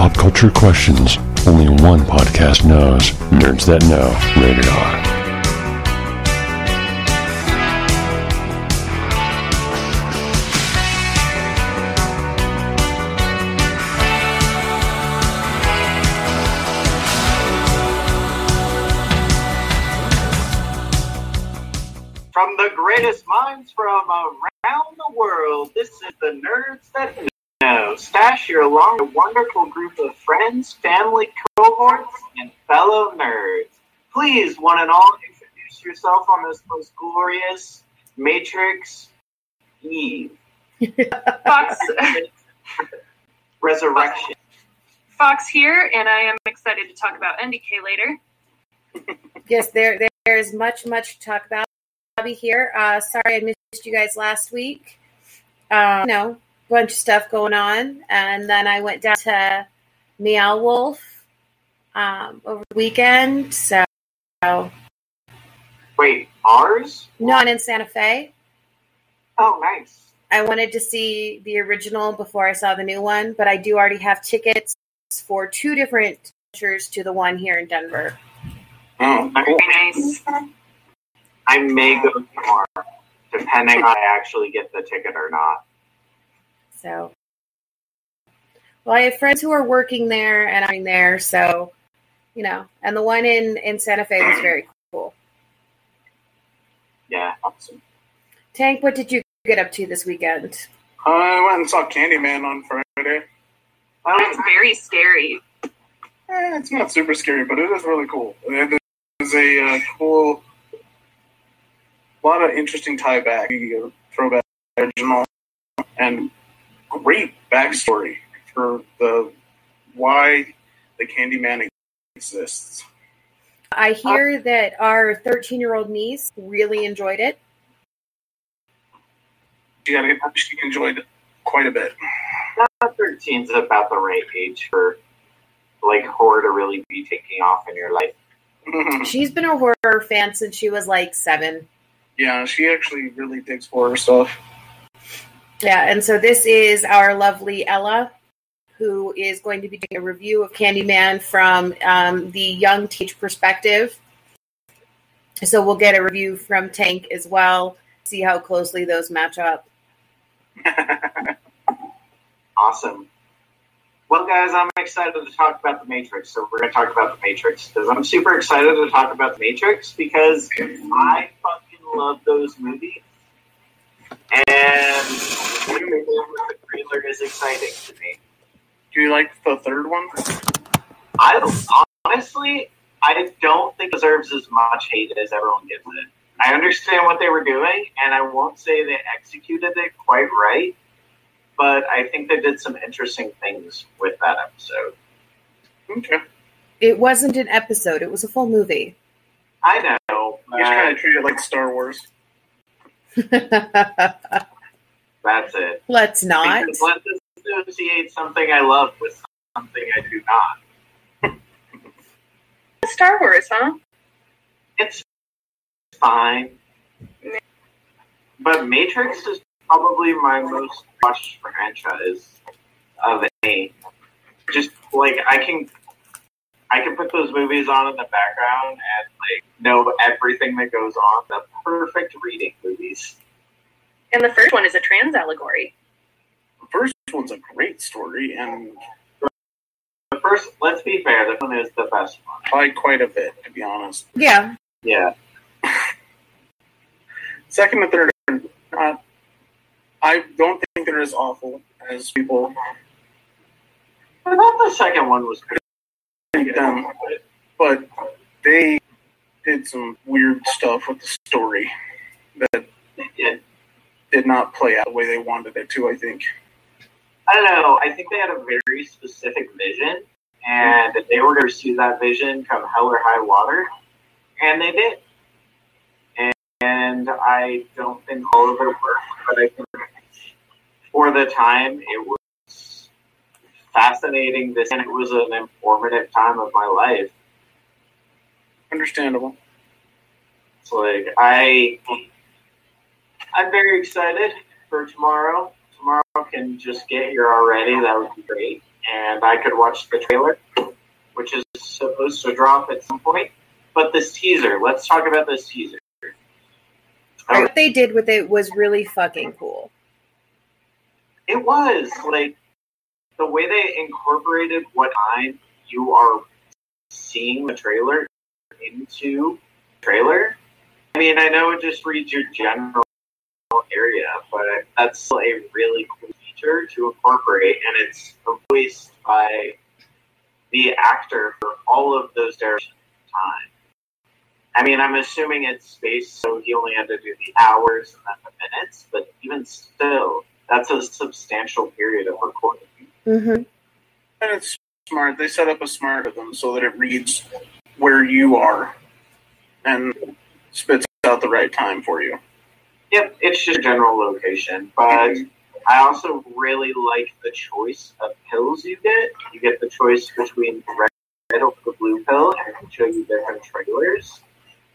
pop culture questions only one podcast knows. Nerds That Know, rated R. From the greatest minds from around the world, this is the Nerds That Know. Stash your along with a wonderful group of friends, family, cohorts, and fellow nerds. Please, one and all, introduce yourself on this most glorious Matrix Eve. Fox, Resurrection. Fox here, and I am excited to talk about NDK later. Yes, there there's much much to talk about. Bobby here. Uh, sorry I missed you guys last week. Um, you know, bunch of stuff going on, and then I went down to Meow Wolf um, over the weekend. So Wait, ours? not in Santa Fe. Oh, nice. I wanted to see the original before I saw the new one, but I do already have tickets for two different tours to the one here in Denver. Oh, Very nice. I may go tomorrow, depending if I actually get the ticket or not. So, well, I have friends who are working there and I'm there, so you know. And the one in in Santa Fe was very cool. Yeah, awesome. Tank, what did you get up to this weekend? I went and saw Candyman on Friday. That's very scary. Eh, it's not super scary, but it is really cool. It is a uh, cool, lot of interesting tie back, uh, throwback original, and great backstory for the why the Candyman exists. I hear that our 13 year old niece really enjoyed it. She, had, she enjoyed it quite a bit. Not 13 is about the right age for like horror to really be taking off in your life. She's been a horror fan since she was like seven. yeah, she actually really digs horror stuff. Yeah, and so this is our lovely Ella, who is going to be doing a review of Candyman from um, the young teach perspective. So we'll get a review from Tank as well, see how closely those match up. Awesome. Well, guys, I'm excited to talk about the Matrix. So we're going to talk about the Matrix because I'm super excited to talk about the Matrix because I fucking love those movies, and what you're doing with the trailer is exciting to me. Do you like the third one? I honestly, I don't think it deserves as much hate as everyone gives it. I understand what they were doing, and I won't say they executed it quite right, but I think they did some interesting things with that episode. Okay. It wasn't an episode, it was a full movie. I know, You just kind but of treat it like Star Wars. that's it. Let's not. Because let's associate something I love with something I do not. Star Wars, huh? It's fine. But Matrix is probably my most watched franchise of any. Just like I can I can put those movies on in the background and like know everything that goes on. The perfect reading movies. And the first one is a trans allegory. The first one's a great story, and The first let's be fair, this one is the best one. by quite a bit, to be honest. Yeah. Yeah. Second and third, are not, I don't think they're as awful as people I thought the second one was pretty think them, but they did some weird stuff with the story that good. Did not play out the way they wanted it to. I think. I don't know. I think they had a very specific vision, and they were going to pursue that vision come hell or high water, and they did. And, and I don't think all of it worked, but I think for the time it was fascinating. This and it was an informative time of my life. Understandable. It's like I, I'm very excited for tomorrow. Tomorrow can just get here already. That would be great. and I could watch the trailer, which is supposed to drop at some point. But this teaser, let's talk about this teaser. What they did with it was really fucking cool. It was like the way they incorporated what time you are seeing the trailer into the trailer. I mean, I know it just reads your general area, but that's still a really cool feature to incorporate, and it's voiced by the actor for all of those durations of time. I mean, I'm assuming it's space, so he only had to do the hours and then the minutes, but even still, that's a substantial period of recording. hmm And it's smart. They set up a smart of them so that it reads where you are and spits out the right time for you. Yep, it's just general location, but I also really like the choice of pills you get. You get the choice between the red or the blue pill, and it can show you different trailers.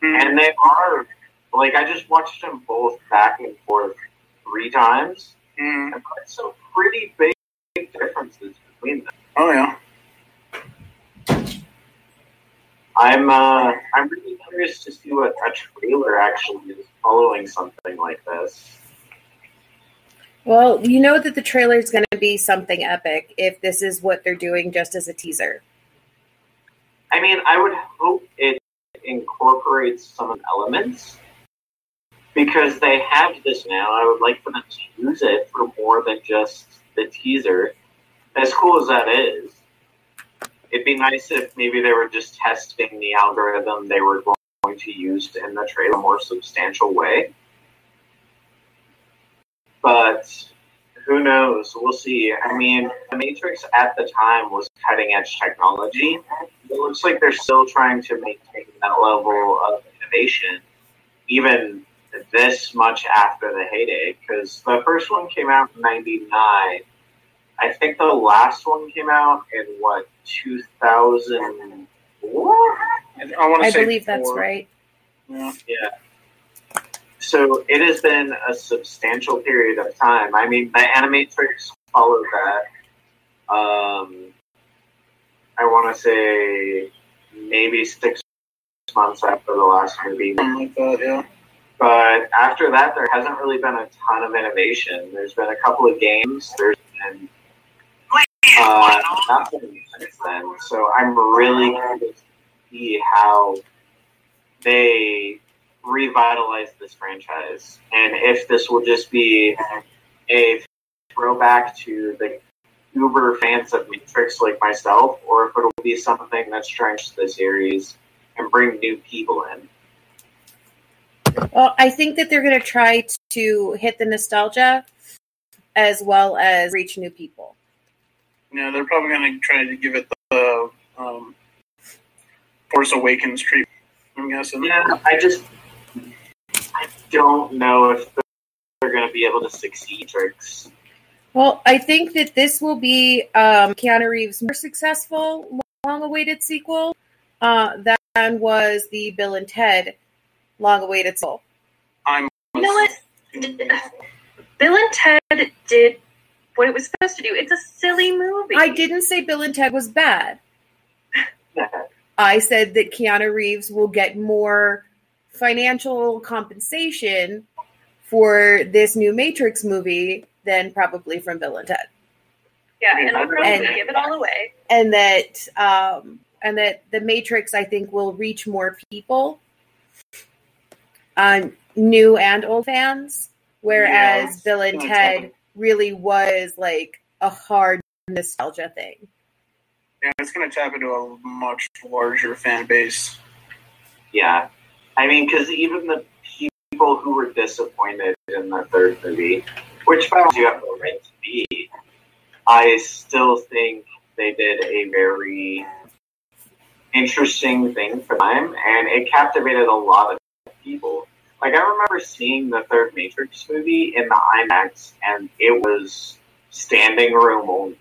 And they are, like, I just watched them both back and forth three times, Mm. and there's some pretty big differences between them. Oh yeah. I'm, uh, I'm really curious to see what a trailer actually is following something like this. Well, you know that the trailer is going to be something epic if this is what they're doing just as a teaser. I mean, I would hope it incorporates some elements because they have this now. I would like for them to use it for more than just the teaser. As cool as that is, it'd be nice if maybe they were just testing the algorithm they were going to use in the trade a more substantial way. But who knows? We'll see. I mean, the Matrix at the time was cutting edge technology. It looks like they're still trying to maintain that level of innovation, even this much after the heyday. Because the first one came out in '99. I think the last one came out in what 2004. I want to I say believe that's right. Yeah. Yeah. So it has been a substantial period of time. I mean, the Animatrix followed that. Um, I want to say maybe six months after the last movie. Something like that. Yeah. But after that, there hasn't really been a ton of innovation. There's been a couple of games. There's been uh, then. So I'm really curious to see how they revitalize this franchise, and if this will just be a throwback to the uber fans of Matrix like myself, or if it'll be something that's trying to the series and bring new people in. Well, I think that they're going to try to hit the nostalgia as well as reach new people. Yeah, they're probably going to try to give it the um, Force Awakens treatment. I'm guessing. Yeah, I just I don't know if they're going to be able to succeed. Tricks. Well, I think that this will be um, Keanu Reeves' more successful, long-awaited sequel uh, than was the Bill and Ted long-awaited sequel. I'm. You know what? Bill and Ted did what it was supposed to do. It's a silly movie. I didn't say Bill and Ted was bad. I said that Keanu Reeves will get more financial compensation for this new Matrix movie than probably from Bill and Ted. Yeah, and I'll probably And- give it all away. and that um, and that the Matrix I think will reach more people, uh, new and old fans, whereas Yeah, Bill and that's Ted happened. Really was like a hard nostalgia thing. Yeah, it's going to tap into a much larger fan base. Yeah, I mean, because even the people who were disappointed in the third movie, which by the way, you have the right to be, I still think they did a very interesting thing for them, and it captivated a lot of people. Like I remember seeing the third Matrix movie in the IMAX, and it was standing room only.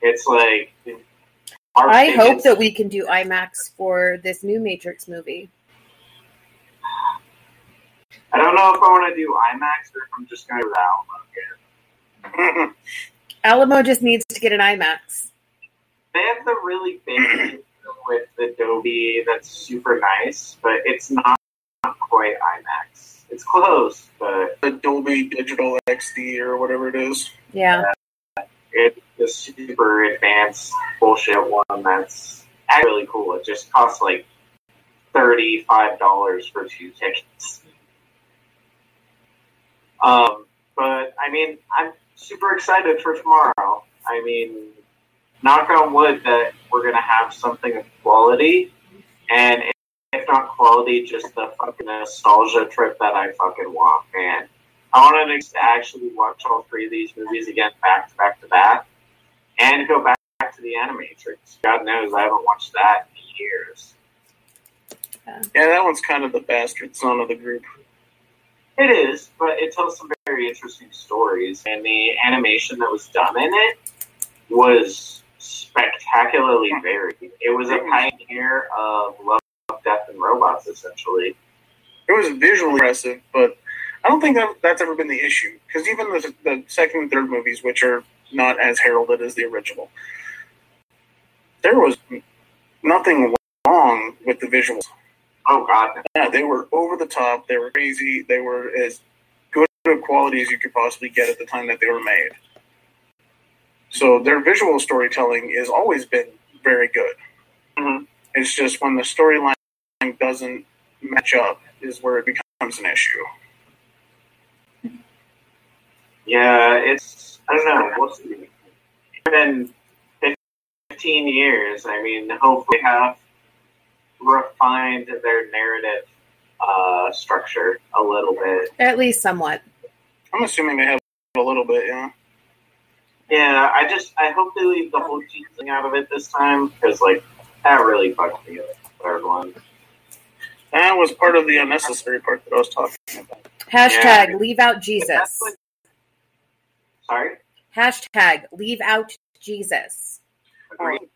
It's like I hope that we can do IMAX for this new Matrix movie. I don't know if I want to do IMAX or if I'm just going to download it. Alamo just needs to get an IMAX. They have the really big with the Dolby that's super nice, but it's not quite IMAX. It's close, but The Dolby Digital XD or whatever it is. Yeah. it's the super advanced bullshit one that's actually really cool. It just costs like thirty-five dollars for two tickets. Um, but I mean, I'm super excited for tomorrow. I mean, knock on wood that we're gonna have something of quality, and if not quality, just the fucking nostalgia trip that I fucking want, man. I want to actually watch all three of these movies again, back to back to back, and go back to the Animatrix. God knows I haven't watched that in years. Yeah, that one's kind of the bastard son of the group. It is, but it tells some very interesting stories, and the animation that was done in it was spectacularly varied. It was a pioneer of love, death, and robots, essentially. It was visually impressive, but I don't think that that's ever been the issue. Because even the, the second and third movies, which are not as heralded as the original, there was nothing wrong with the visuals. Oh God. Yeah, they were over the top. They were crazy. They were as good of quality as you could possibly get at the time that they were made. So their visual storytelling has always been very good. Mhm. It's just when the storyline doesn't match up is where it becomes an issue. Yeah, it's I don't know. We'll see. It's been fifteen years. I mean, hopefully, have refined their narrative uh, structure a little bit. At least somewhat. I'm assuming they have a little bit, yeah. Yeah, I just I hope they leave the whole cheese thing out of it this time because like that really fucked me up. the Third one. That was part of the unnecessary part that I was talking about. Hashtag Yeah. leave out Jesus. Sorry. Hashtag leave out Jesus. Agreed.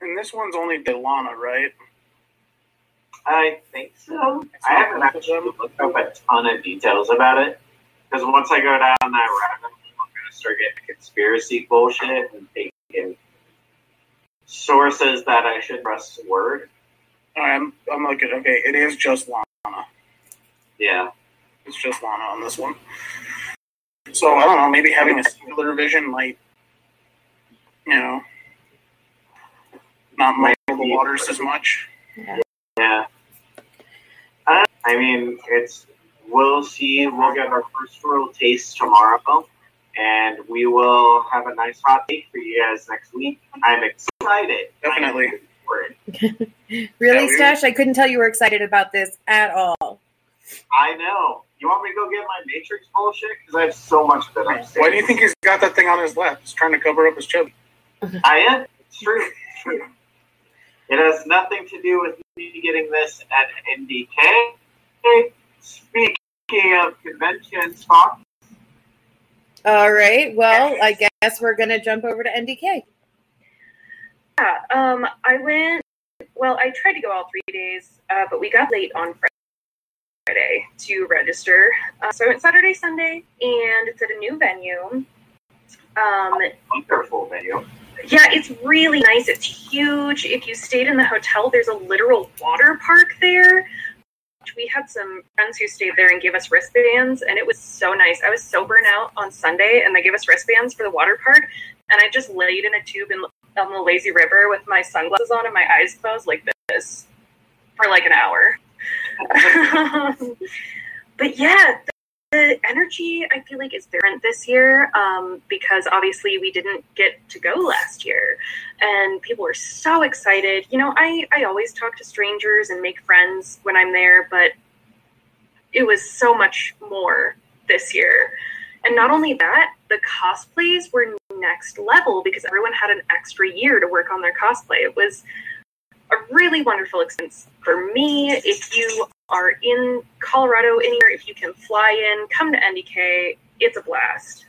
And this one's only Delana, right? I think so. I haven't actually looked up a ton of details about it because once I go down that rabbit hole, I'm going to start getting conspiracy bullshit and taking sources that I should trust word. I'm, I'm looking. Okay, it is just Lana. Yeah. It's just Lana on this one. So I don't know. Maybe having a singular vision might, you know, not muddle the waters as much. Yeah. Uh, I mean, it's we'll see. We'll get our first real taste tomorrow, and we will have a nice hot take for you guys next week. I'm excited. Definitely. I'm looking forward. Really, Yeah, we- Stash? I couldn't tell you were excited about this at all. I know. You want me to go get my Matrix bullshit? Because I have so much that I'm saying. Why do you think he's got that thing on his lap? He's trying to cover up his chubby. I am. It's true. It's true. It has nothing to do with me getting this at NDK. Speaking of conventions, Fox, All right. Well, I guess we're going to jump over to NDK. Yeah, um, I went. Well, I tried to go all three days, uh, but we got late on Friday to register. Uh, so I went Saturday, Sunday, and it's at a new venue. Um, wonderful venue. yeah, it's really nice. It's huge. If you stayed in the hotel, there's a literal water park there. We had some friends who stayed there and gave us wristbands, and it was so nice. I was so burnt out on Sunday, and they gave us wristbands for the water park, and I just laid in a tube in, on the lazy river with my sunglasses on and my eyes closed like this for like an hour. but yeah, the, the energy I feel like is different this year um, because obviously we didn't get to go last year, and people were so excited. You know, I I always talk to strangers and make friends when I'm there, but it was so much more this year. And not only that, the cosplays were next level because everyone had an extra year to work on their cosplay. It was a really wonderful experience for me. If you are in Colorado anywhere, if you can fly in, come to NDK. It's a blast.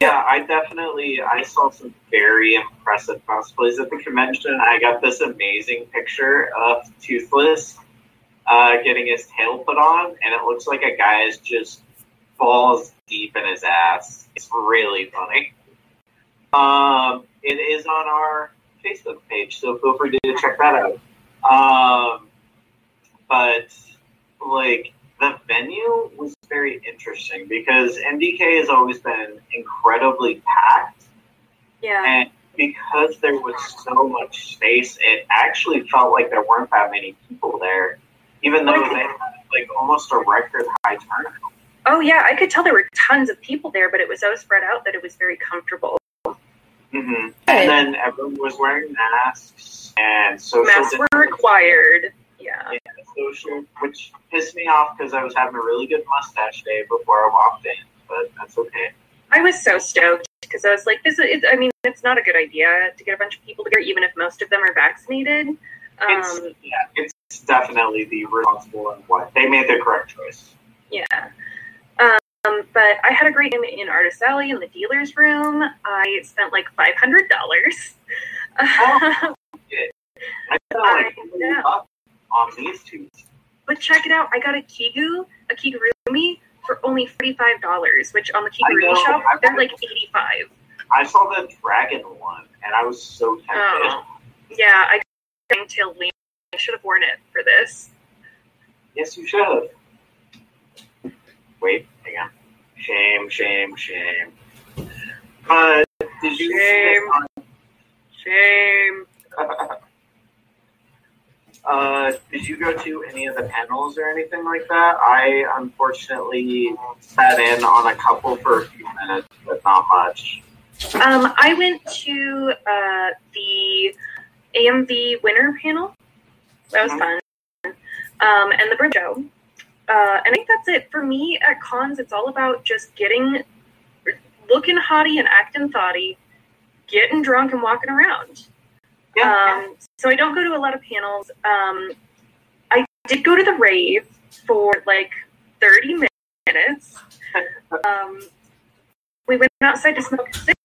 Yeah, I definitely I saw some very impressive cosplays at the convention. I got this amazing picture of Toothless uh, getting his tail put on, and it looks like a guy is just balls deep in his ass. It's really funny. Um, it is on our Facebook page, so feel free to check that out. Um, but like the venue was very interesting because NDK has always been incredibly packed, Yeah. and because there was so much space, it actually felt like there weren't that many people there, even though they had like almost a record high turnout. Oh yeah, I could tell there were tons of people there, but it was so spread out that it was very comfortable. hmm And then everyone was wearing masks and social Masks were required. Yeah. Yeah, social, which pissed me off because I was having a really good mustache day before I walked in, but that's okay. I was so stoked because I was like, "This is." I mean, it's not a good idea to get a bunch of people together, even if most of them are vaccinated. Um, It's yeah, it's definitely the responsible and what they made the correct choice. yeah. Um, but I had a great time in Artist Alley in the dealer's room. I spent like five hundred dollars. Oh. I felt like really on these two. but check it out, I got a Kigu, a Kigurumi for only forty five dollars, which on the Kigurumi know, shop I- they're like eighty five. I saw the dragon one and I was so tempted. Oh. Yeah, I got until Liam. I should have worn it for this. Yes, you should have. Wait. Shame, shame, shame. But did you Shame. Shame. Uh, did you go to any of the panels or anything like that? I unfortunately sat in on a couple for a few minutes, but not much. Um, I went to uh, the AMV winner panel. That was Mhm. fun. Um, and the Brim Show. Uh, and I think that's it. For me, at cons, it's all about just getting, looking haughty and acting thoughty, getting drunk and walking around. Um, so I don't go to a lot of panels. Um, I did go to the rave for like 30 minutes. Um, we went outside to smoke a cigarette.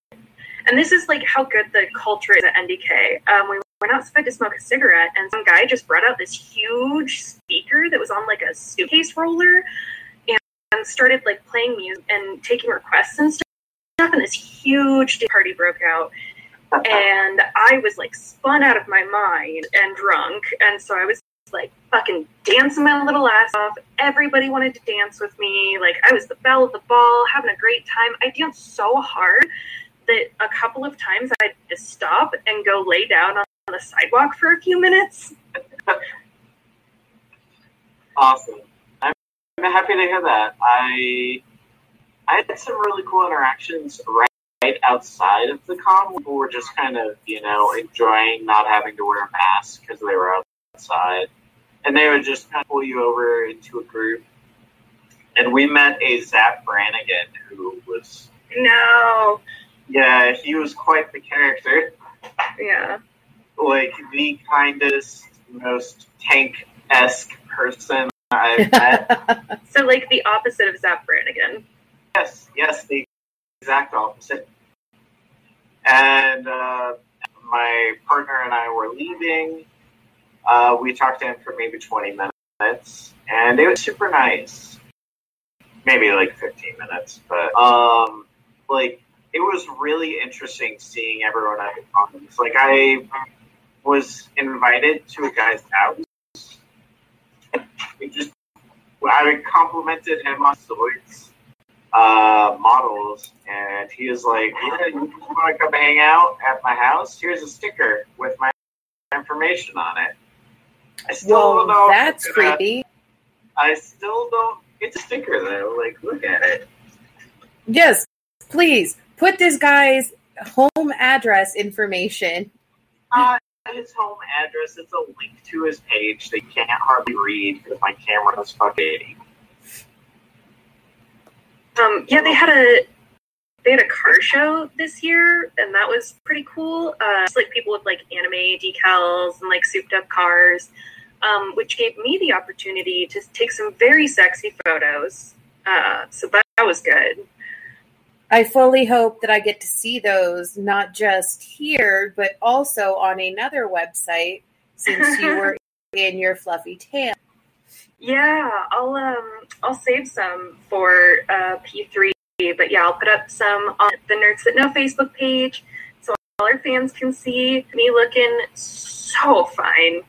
And this is like how good the culture is at NDK. Um, we went outside to smoke a cigarette, and some guy just brought out this huge speaker that was on like a suitcase roller and, and started like playing music and taking requests and stuff. And this huge party broke out and I was like spun out of my mind and drunk, and so I was like fucking dancing my little ass off. Everybody wanted to dance with me. Like I was the belle of the ball, having a great time. I danced so hard that a couple of times I'd just stop and go lay down on the sidewalk for a few minutes. Awesome. I'm, I'm happy to hear that. I I had some really cool interactions right, right outside of the con. People were just kind of, you know, enjoying not having to wear a mask because they were outside. And they would just kind of pull you over into a group. And we met a Zap Brannigan who was, No, yeah, he was quite the character. yeah, Like the kindest, most tank esque person I've met. so like the opposite of Zap Brannigan. Yes, yes, the exact opposite. And uh, my partner and I were leaving. Uh, we talked to him for maybe 20 minutes, and it was super nice. Maybe like 15 minutes, but um, like it was really interesting seeing everyone at the conference. Like I was invited to a guy's house. We just I complimented him on Zoids uh, models, and he was like, "Yeah, you want to come hang out at my house? Here's a sticker with my information on it." I still Whoa, don't know. that's creepy. I still don't. It's a sticker though. Like, look at it. Yes, please put this guy's home address information. Uh, his home address. It's a link to his page. They can't hardly read because my camera is fucking. Um, yeah, they had a they had a car show this year, and that was pretty cool. Uh, it's like people with like anime decals and like souped up cars, um, which gave me the opportunity to take some very sexy photos. Uh, so that, that was good. I fully hope that I get to see those not just here, but also on another website since you were in your fluffy tail. Yeah, I'll um I'll save some for uh, P3 But yeah, I'll put up some on the Nerds That Know Facebook page so all our fans can see me looking so fine.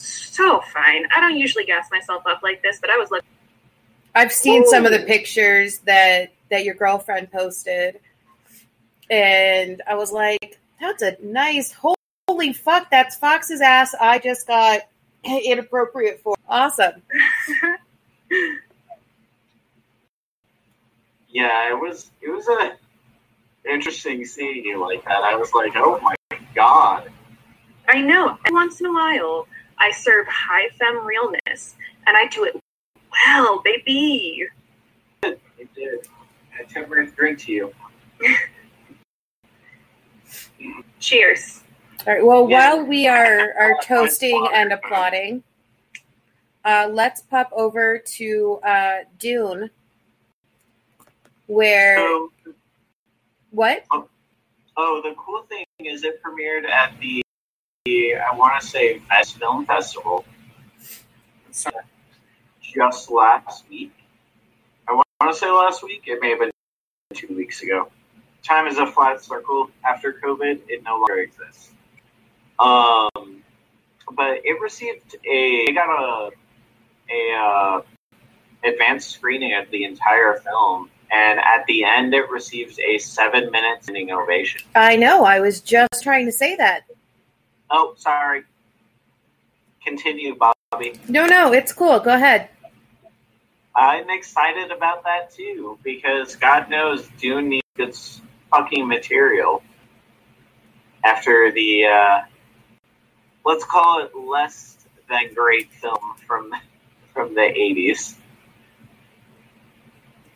So fine. I don't usually gas myself up like this, but I was looking. I've seen some of the pictures that that your girlfriend posted, and I was like, "That's a nice holy fuck." That's Fox's ass. I just got inappropriate for. Awesome. Yeah, it was it was a interesting seeing you like that. I was like, oh my god. I know. And once in a while, I serve high femme realness, and I do it well, baby. You did. I temper drink to you. Cheers. All right. Well, Yeah. while we are are toasting and applauding, uh, let's pop over to uh, Dune, where So, what? oh, the cool thing is it premiered at the, the I want to say Fest Film Festival just last week. I want to say last week. It may have been two weeks ago. Time is a flat circle. After COVID, it no longer exists. Um, but it received a. It got a a uh, advanced screening of the entire film, and at the end, it receives a seven minute standing ovation. I know. I was just trying to say that. Oh, sorry. Continue, Bobby. No, no, it's cool. Go ahead. I'm excited about that too because God knows Dune needs good fucking material after the uh, let's call it less than great film from from the 80s.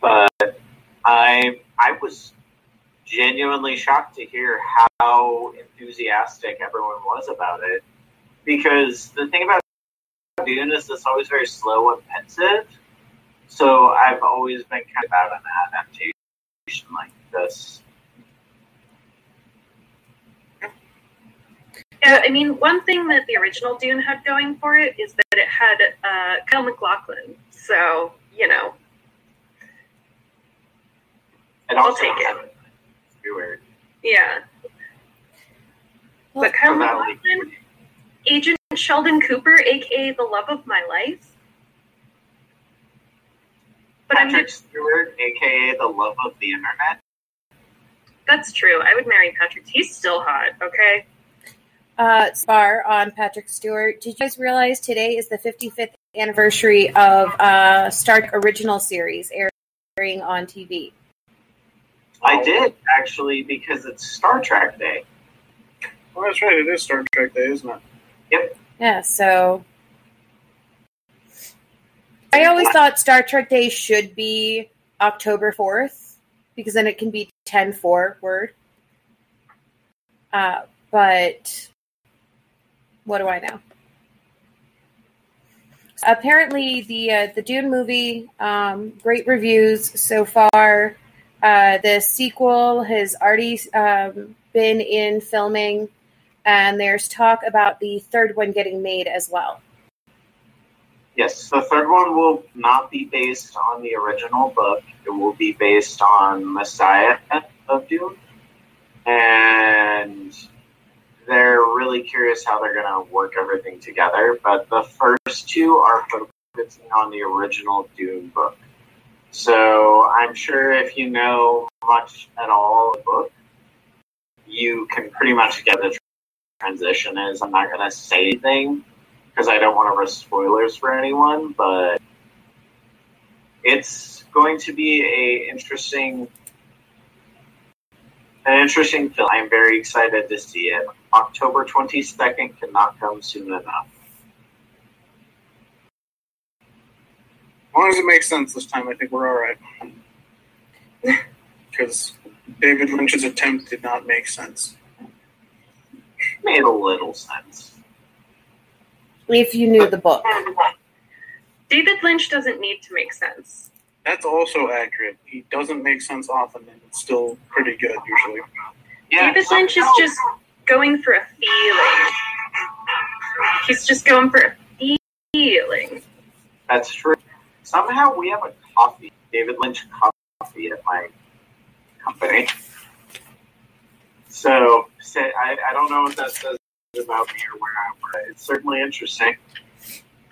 But I I was genuinely shocked to hear how enthusiastic everyone was about it because the thing about Dune is it's always very slow and pensive. So I've always been kind of out on an adaptation like this. Yeah, I mean, one thing that the original Dune had going for it is that it had uh, Kyle MacLachlan. So, you know, And I'll take it. yeah. But Kyle MacLachlan, Agent Sheldon Cooper, aka the love of my life. But I'm Patrick Stewart, aka the love of the internet. that's true. I would marry Patrick. He's still hot, okay? Uh, Spar on Patrick Stewart. Did you guys realize today is the 55th anniversary of uh, Star original series airing on TV? I did actually because it's Star Trek Day. Oh, that's right. It is Star Trek Day, isn't it? Yep. Yeah, so I always thought Star Trek Day should be October 4th because then it can be 10 4 word. Uh, but what do I know? Apparently, the uh, the Dune movie, um, great reviews so far. Uh, the sequel has already um, been in filming, and there's talk about the third one getting made as well. Yes, the third one will not be based on the original book. It will be based on Messiah of Dune. And they're really curious how they're going to work everything together. But the first two are focusing on the original Dune book. So I'm sure if you know much at all the book, you can pretty much get the transition is. I'm not going to say anything because I don't want to risk spoilers for anyone, but it's going to be a interesting an interesting film. I'm very excited to see it. October 22nd cannot come soon enough. As long as it makes sense this time, I think we're all right. Because David Lynch's attempt did not make sense. Made a little sense. If you knew the book, David Lynch doesn't need to make sense. That's also accurate. He doesn't make sense often, and it's still pretty good usually. Yeah, David Lynch is just going for a feeling. He's just going for a feeling. That's true. Somehow we have a coffee, David Lynch coffee at my company. So, say, I, I don't know what that says about me or where I work. It's certainly interesting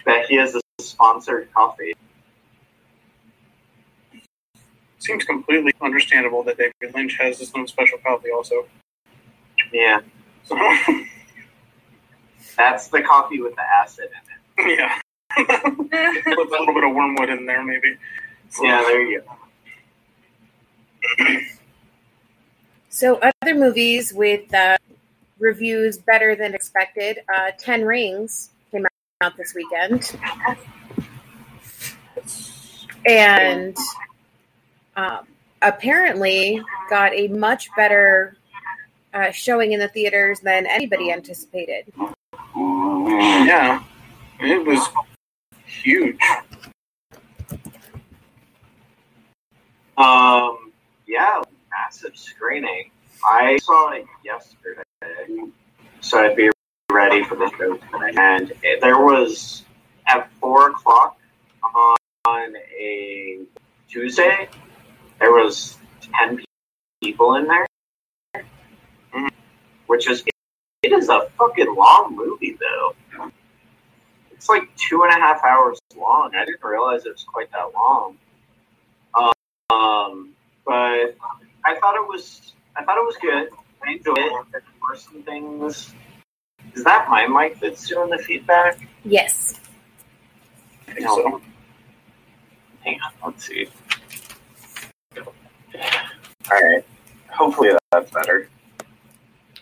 that he has a sponsored coffee. Seems completely understandable that David Lynch has his own special coffee also. Yeah, So, that's the coffee with the acid in it. yeah. Put a little bit of wormwood in there, maybe. Yeah, there you go. So, other movies with uh, reviews better than expected. Uh, Ten Rings came out this weekend, and um, apparently got a much better uh, showing in the theaters than anybody anticipated. Yeah. It was huge. Um, yeah, massive screening. I saw it yesterday, so I'd be ready for the show tonight. And there was at four o'clock on a Tuesday. There was ten people in there, which is it is a fucking long movie though. It's like two and a half hours long. I didn't realize it was quite that long. Um, but I thought it was I thought it was good. I enjoyed it. Some things. Is that my mic that's doing the feedback? Yes. So. Hang on, let's see. All right. Hopefully that's better.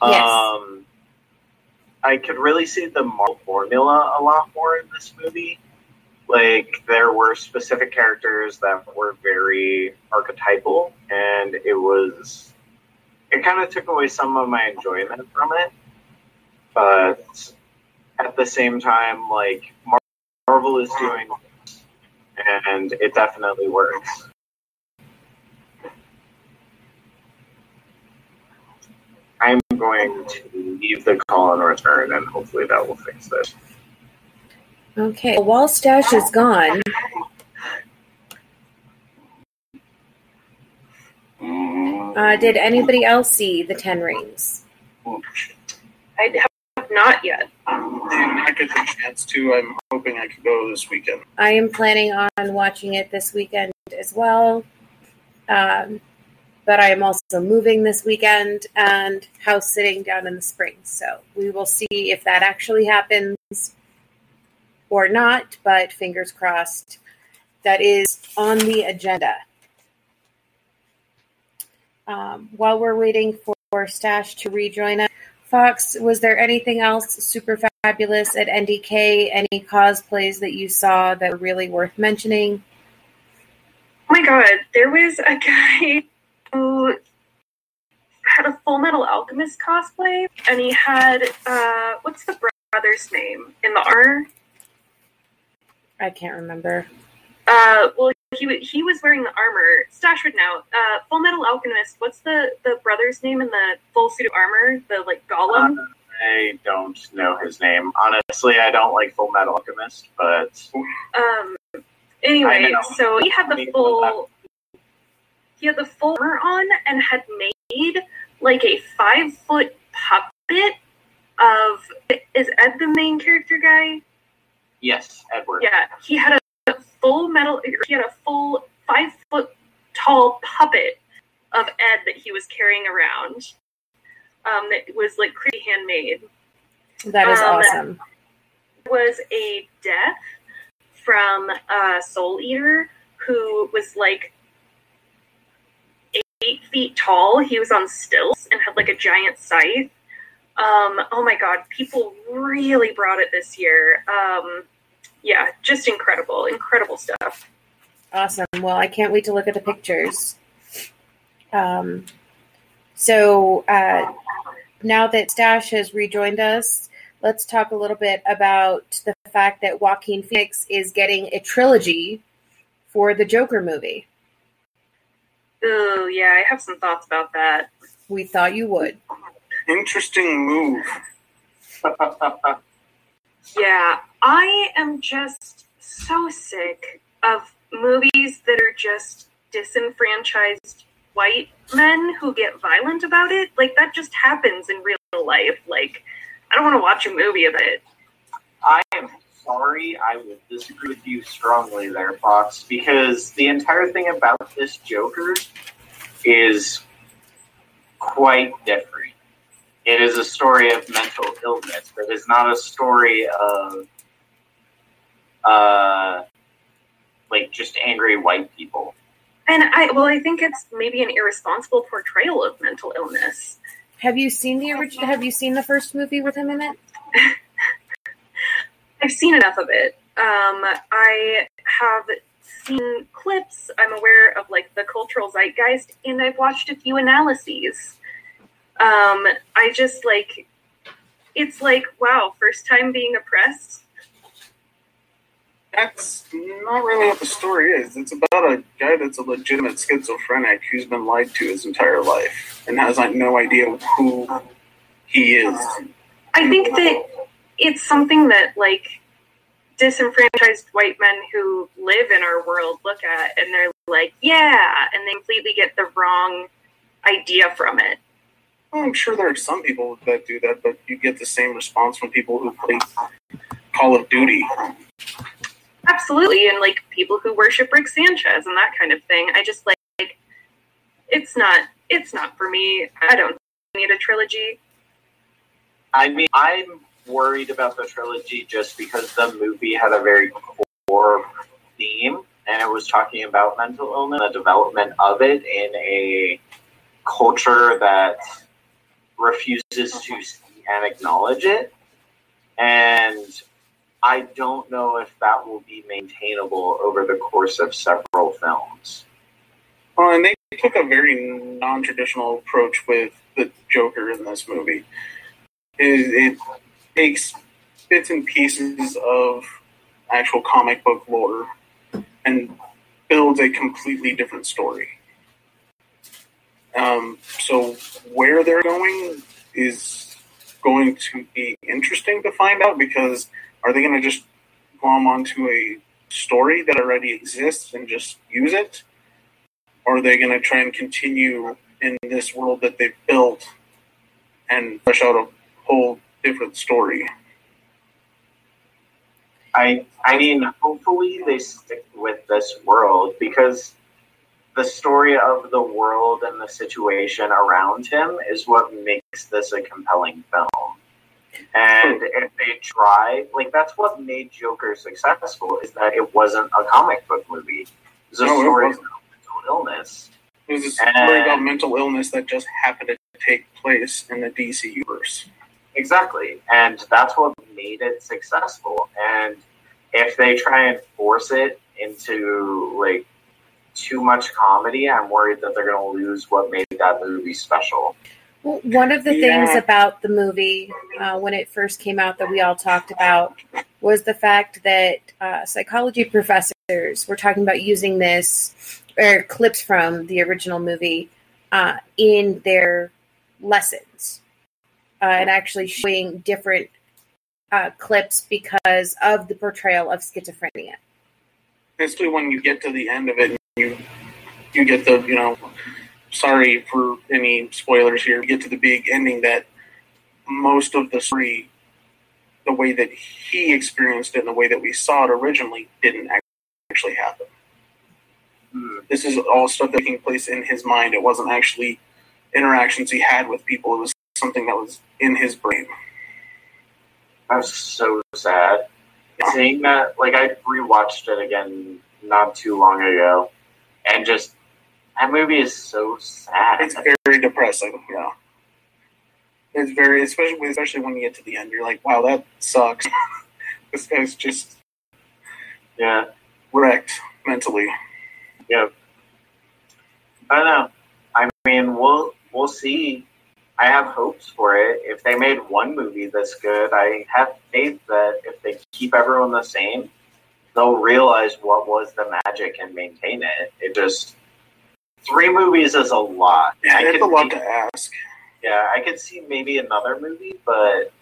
Yes. Um, I could really see the Marvel formula a lot more in this movie. Like there were specific characters that were very archetypal, and it was it kind of took away some of my enjoyment from it. But at the same time, like Marvel is doing, and it definitely works. I'm going to leave the call and return, and hopefully that will fix this. Okay. While Stash is gone, uh, did anybody else see the Ten Rings? I have not yet. I get the chance to. I'm hoping I could go this weekend. I am planning on watching it this weekend as well. Um, but I am also moving this weekend and house sitting down in the spring. So we will see if that actually happens or not. But fingers crossed, that is on the agenda. Um, while we're waiting for Stash to rejoin us, Fox, was there anything else super fabulous at NDK? Any cosplays that you saw that were really worth mentioning? Oh my god, there was a guy who had a Full Metal Alchemist cosplay, and he had uh, what's the brother's name in the R? I can't remember. Uh, well, he he was wearing the armor. Stash would know. Uh, Full Metal Alchemist. What's the the brother's name in the full suit of armor? The like Gollum. I don't know his name. Honestly, I don't like Full Metal Alchemist, but Um. Anyway, so he had the full. He had the full armor on and had made like a five foot puppet of. Is Ed the main character guy? yes, Edward. Yeah, he had a full metal. He had a full five foot tall puppet of Ed that he was carrying around. Um, that was like creepy handmade. That is Um, awesome. Was a death from a Soul Eater who was like eight feet tall. He was on stilts and had like a giant scythe. Um, oh my god, people really brought it this year. Um, yeah, just incredible, incredible stuff. Awesome. Well, I can't wait to look at the pictures. Um, so uh, now that Stash has rejoined us, let's talk a little bit about the fact that Joaquin Phoenix is getting a trilogy for the Joker movie. Oh yeah, I have some thoughts about that. We thought you would. Interesting move. Yeah, I am just so sick of movies that are just disenfranchised white men who get violent about it. Like that just happens in real life. Like I don't want to watch a movie of it. I am sorry, I would disagree with you strongly there, Fox, because the entire thing about this Joker is quite different. It is a story of mental illness. But It is not a story of uh, like just angry white people. And I well, I think it's maybe an irresponsible portrayal of mental illness. Have you seen the original? Have you seen the first movie with him in it? I've seen enough of it. Um, I have seen clips. I'm aware of like the cultural zeitgeist, and I've watched a few analyses. Um, I just like it's like wow, first time being oppressed. That's not really what the story is. It's about a guy that's a legitimate schizophrenic who's been lied to his entire life and has like no idea who he is. I think that it's something that like disenfranchised white men who live in our world look at and they're like, yeah, and they completely get the wrong idea from it. Well, I'm sure there are some people that do that, but you get the same response from people who play Call of Duty. Absolutely, and like people who worship Rick Sanchez and that kind of thing. I just like, like it's not it's not for me. I don't need a trilogy. I mean, I'm worried about the trilogy just because the movie had a very core theme and it was talking about mental illness, the development of it in a culture that refuses to see and acknowledge it. And I don't know if that will be maintainable over the course of several films. Well, and they took a very non-traditional approach with the Joker in this movie. It, it takes bits and pieces of actual comic book lore and builds a completely different story. Um, so where they're going is going to be interesting to find out because are they going to just glom onto a story that already exists and just use it? Or are they going to try and continue in this world that they've built and flesh out a whole different story? I I mean, hopefully they stick with this world because the story of the world and the situation around him is what makes this a compelling film. And if they try, like that's what made Joker successful is that it wasn't a comic book movie. It was a No, story about mental illness. It was a story And- about mental illness that just happened to take place in the DC universe. Exactly. And that's what made it successful. And if they try and force it into like too much comedy, I'm worried that they're going to lose what made that movie special. Well, one of the Yeah. things about the movie uh, when it first came out that we all talked about was the fact that uh, psychology professors were talking about using this or clips from the original movie uh, in their lessons uh, and actually showing different uh, clips because of the portrayal of schizophrenia. Especially when you get to the end of it and you you get the, you know, sorry for any spoilers here, you get to the big ending that most of the story the way that he experienced it and the way that we saw it originally didn't actually happen. Hmm. This is all stuff that taking place in his mind. It wasn't actually interactions he had with people. It was something that was in his brain. That's so sad. Seeing that, like, I rewatched it again not too long ago, and just that movie is so sad. It's very depressing. Yeah, it's very especially especially when you get to the end. You're like, wow, that sucks. this guy's just yeah, wrecked mentally. yeah. I don't know. I mean, we'll we'll see. I have hopes for it. If they made one movie that's good, I have faith that if they keep everyone the same, they'll realize what was the magic and maintain it. It just three movies is a lot. Yeah, I it's a lot see- to ask. Yeah, I could see maybe another movie, but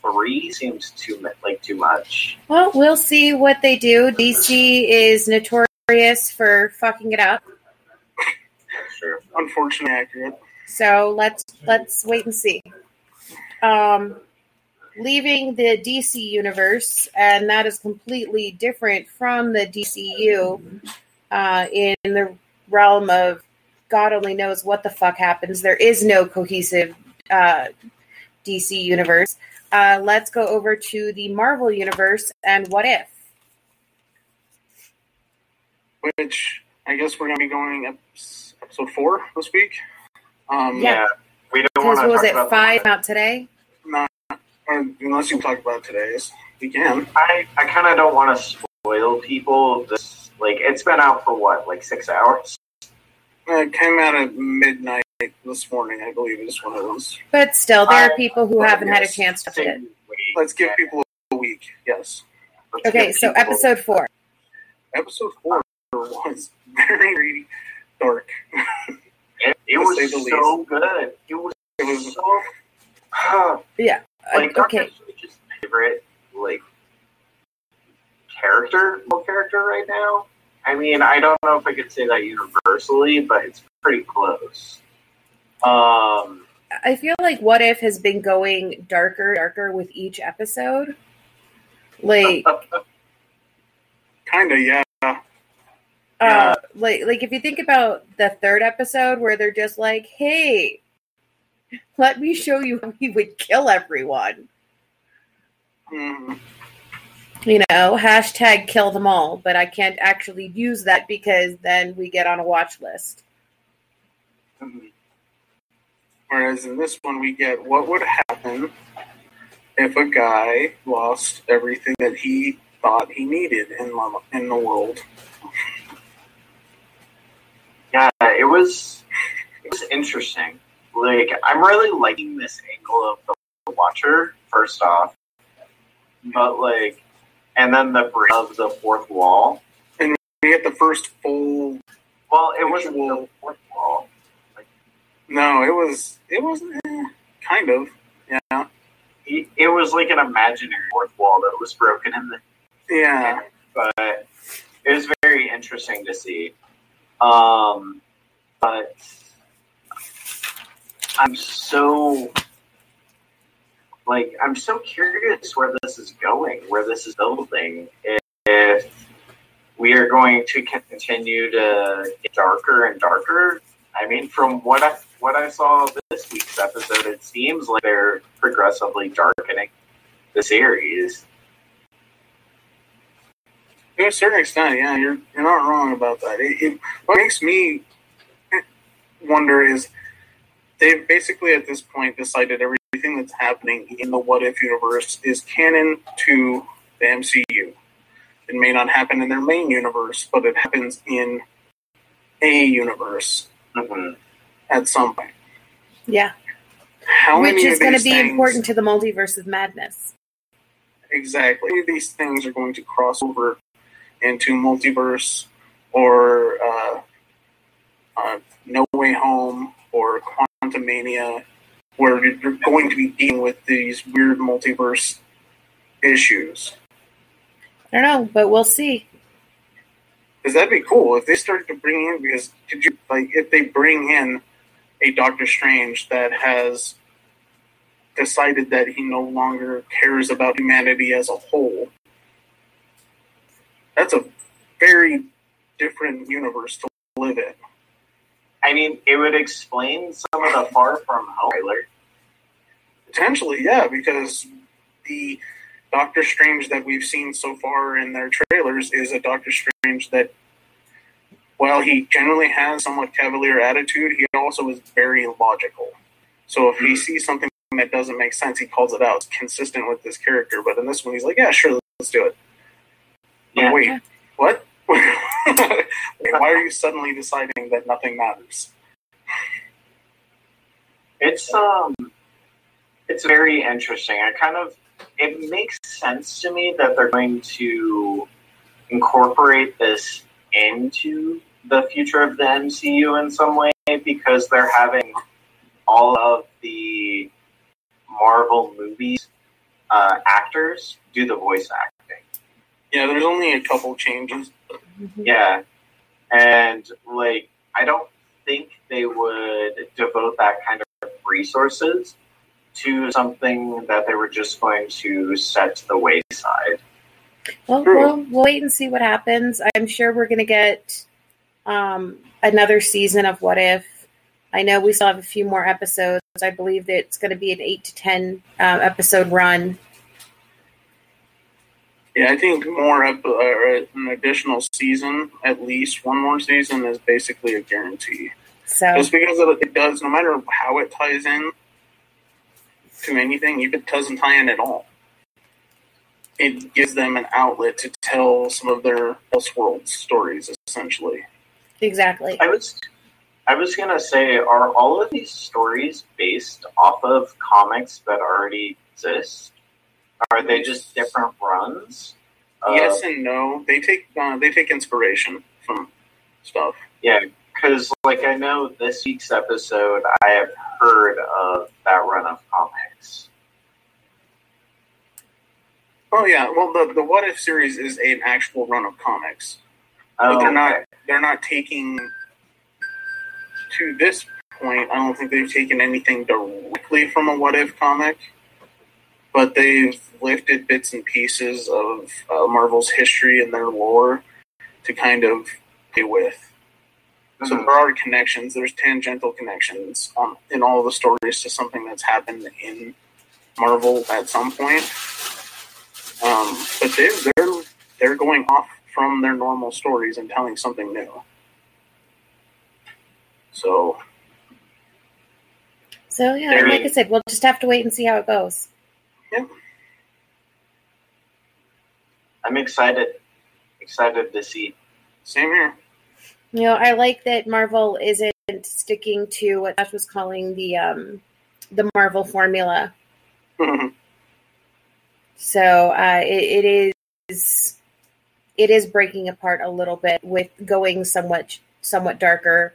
three seems too mu- like too much. Well, we'll see what they do. DC is notorious for fucking it up. Sure. unfortunately accurate. So let's let's wait and see. Um, leaving the DC universe, and that is completely different from the DCU uh, in the realm of God only knows what the fuck happens. There is no cohesive uh, DC universe. Uh, let's go over to the Marvel universe and what if. Which I guess we're going to be going ep- episode four this week. Um, Yeah. Yeah, we don't want to was talk it about five out today? Not, unless you talk about today's. today, we can. I I kind of don't want to spoil people. This like it's been out for what, like six hours. Uh, It came out at midnight this morning, I believe, is when it was. But still, there are people who haven't had a chance to watch it. Let's give people a week. Yes, Let's Okay, so episode four. episode four was very, very dark. It, it was say the so good. It was It was so Yeah. like Uh, okay. Doctor Strange's favorite like character, character right now. I mean, I don't know if I could say that universally, but it's pretty close. Um, I feel like What If has been going darker, darker with each episode. Like, kind of yeah. uh, like, like if you think about the third episode where they're just like, "Hey, let me show you how he would kill everyone," Mhm. You know, hashtag kill them all. But I can't actually use that because then we get on a watch list. Mm-hmm. Whereas in this one, we get what would happen if a guy lost everything that he thought he needed in the, in the world. yeah, it was it was interesting. Like, I'm really liking this angle of the Watcher. First off, but like, and then the break of the fourth wall. And we get the first full. Well, it wasn't the fourth wall. No, it was. It was eh, kind of. Yeah. It, it was like an imaginary fourth wall that was broken in the Yeah. but it was very interesting to see. Um, but I'm so like I'm so curious where this is going, where this is building. If, we are going to continue to get darker and darker. I mean, from what I what I saw this week's episode, it seems like they're progressively darkening the series. To a certain extent, yeah, you're you're not wrong about that. It, it, what makes me wonder is they've basically at this point decided everything that's happening in the What If universe is canon to the MCU. It may not happen in their main universe, but it happens in a universe Mhm. at some point. Yeah, How which many is going to be things- important to the multiverse of madness. Exactly. These things are going to cross over into multiverse or uh, uh, No Way Home or Quantumania, where you're going to be dealing with these weird multiverse issues. I don't know, but we'll see. Because that'd be cool if they started to bring in. Because did you like if they bring in a Doctor Strange that has decided that he no longer cares about humanity as a whole? That's a very different universe to live in. I mean, it would explain some of the Far From Home trailer. Potentially, yeah, because the Doctor Strange that we've seen so far in their trailers is a Doctor Strange that, while he generally has somewhat cavalier attitude, he also is very logical. So if he hmm. sees something that doesn't make sense, he calls it out. It's consistent with this character. But in this one, he's like, "Yeah, sure, let's do it." Yeah. Wait, what? Why are you suddenly deciding that nothing matters? It's um, it's very interesting. I kind of it makes sense to me that they're going to incorporate this into the future of the MCU in some way because they're having all of the Marvel movies uh, actors do the voice acting. Yeah, there's only a couple changes. Yeah, and like I don't think they would devote that kind of resources to something that they were just going to set to the wayside. Well, True. we'll, we'll wait and see what happens. I'm sure we're going to get um, another season of What If. I know we still have a few more episodes. I believe that it's going to be an eight to ten uh, episode run. Yeah, I think more ep- uh, an additional season, at least one more season, is basically a guarantee. So Just because it, it does, no matter how it ties in to anything, if it doesn't tie in at all, it gives them an outlet to tell some of their Elseworlds stories, essentially. exactly. I was I was gonna say, are all of these stories based off of comics that already exist? Are they just different runs? Uh, yes and no. They take uh, they take inspiration from stuff. Yeah, because like I know this week's episode, I have heard of that run of comics. Oh yeah, well the the What If series is an actual run of comics. Oh, but they're not okay. they're not taking to this point i don't think they've taken anything directly from a what if comic but they've lifted bits and pieces of uh, marvel's history and their lore to kind of play with so Mhm. there are connections there's tangential connections um, in all the stories to something that's happened in marvel at some point um, but they're, they're they're going off from their normal stories and telling something new so So yeah, like I said, we'll just have to wait and see how it goes. I'm excited. Excited to see. same here You know, I like that Marvel isn't sticking to what Josh was calling the um, the Marvel formula. So uh, it, it is it is breaking apart a little bit with going somewhat somewhat darker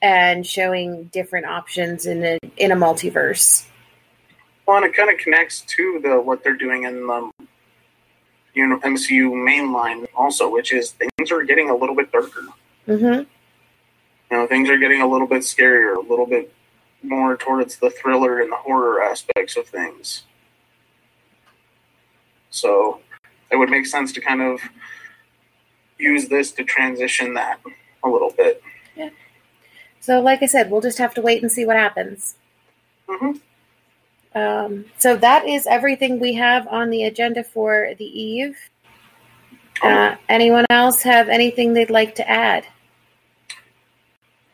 and showing different options in a in a multiverse. Well, and it kind of connects to the what they're doing in the you know MCU mainline also, which is things are getting a little bit darker. hmm You know, things are getting a little bit scarier, a little bit more towards the thriller and the horror aspects of things. So it would make sense to kind of use this to transition that a little bit. Yeah. So, like I said, we'll just have to wait and see what happens. hmm Um, so that is everything we have on the agenda for the eve. Uh, anyone else have anything they'd like to add?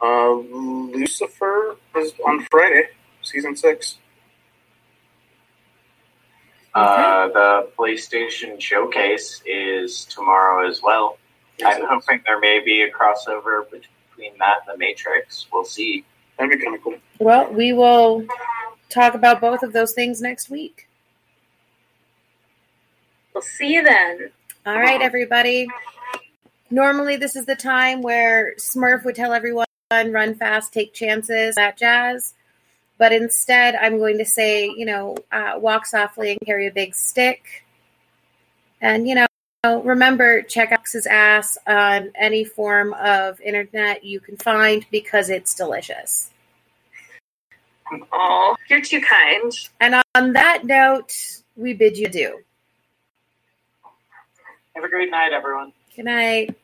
Uh, Lucifer is on Friday, season six. Uh, the PlayStation Showcase is tomorrow as well. I'm hoping there may be a crossover between that and the Matrix. We'll see. That'd be kind of cool. Well, we will talk about both of those things next week. We'll see you then. All right, everybody. Normally, this is the time where Smurf would tell everyone run fast, take chances, that jazz. But instead, I'm going to say, you know, uh, walk softly and carry a big stick. And, you know, remember, check X's ass on any form of internet you can find because it's delicious. Oh, you're too kind. And on that note, we bid you adieu. Have a great night, everyone. Good night.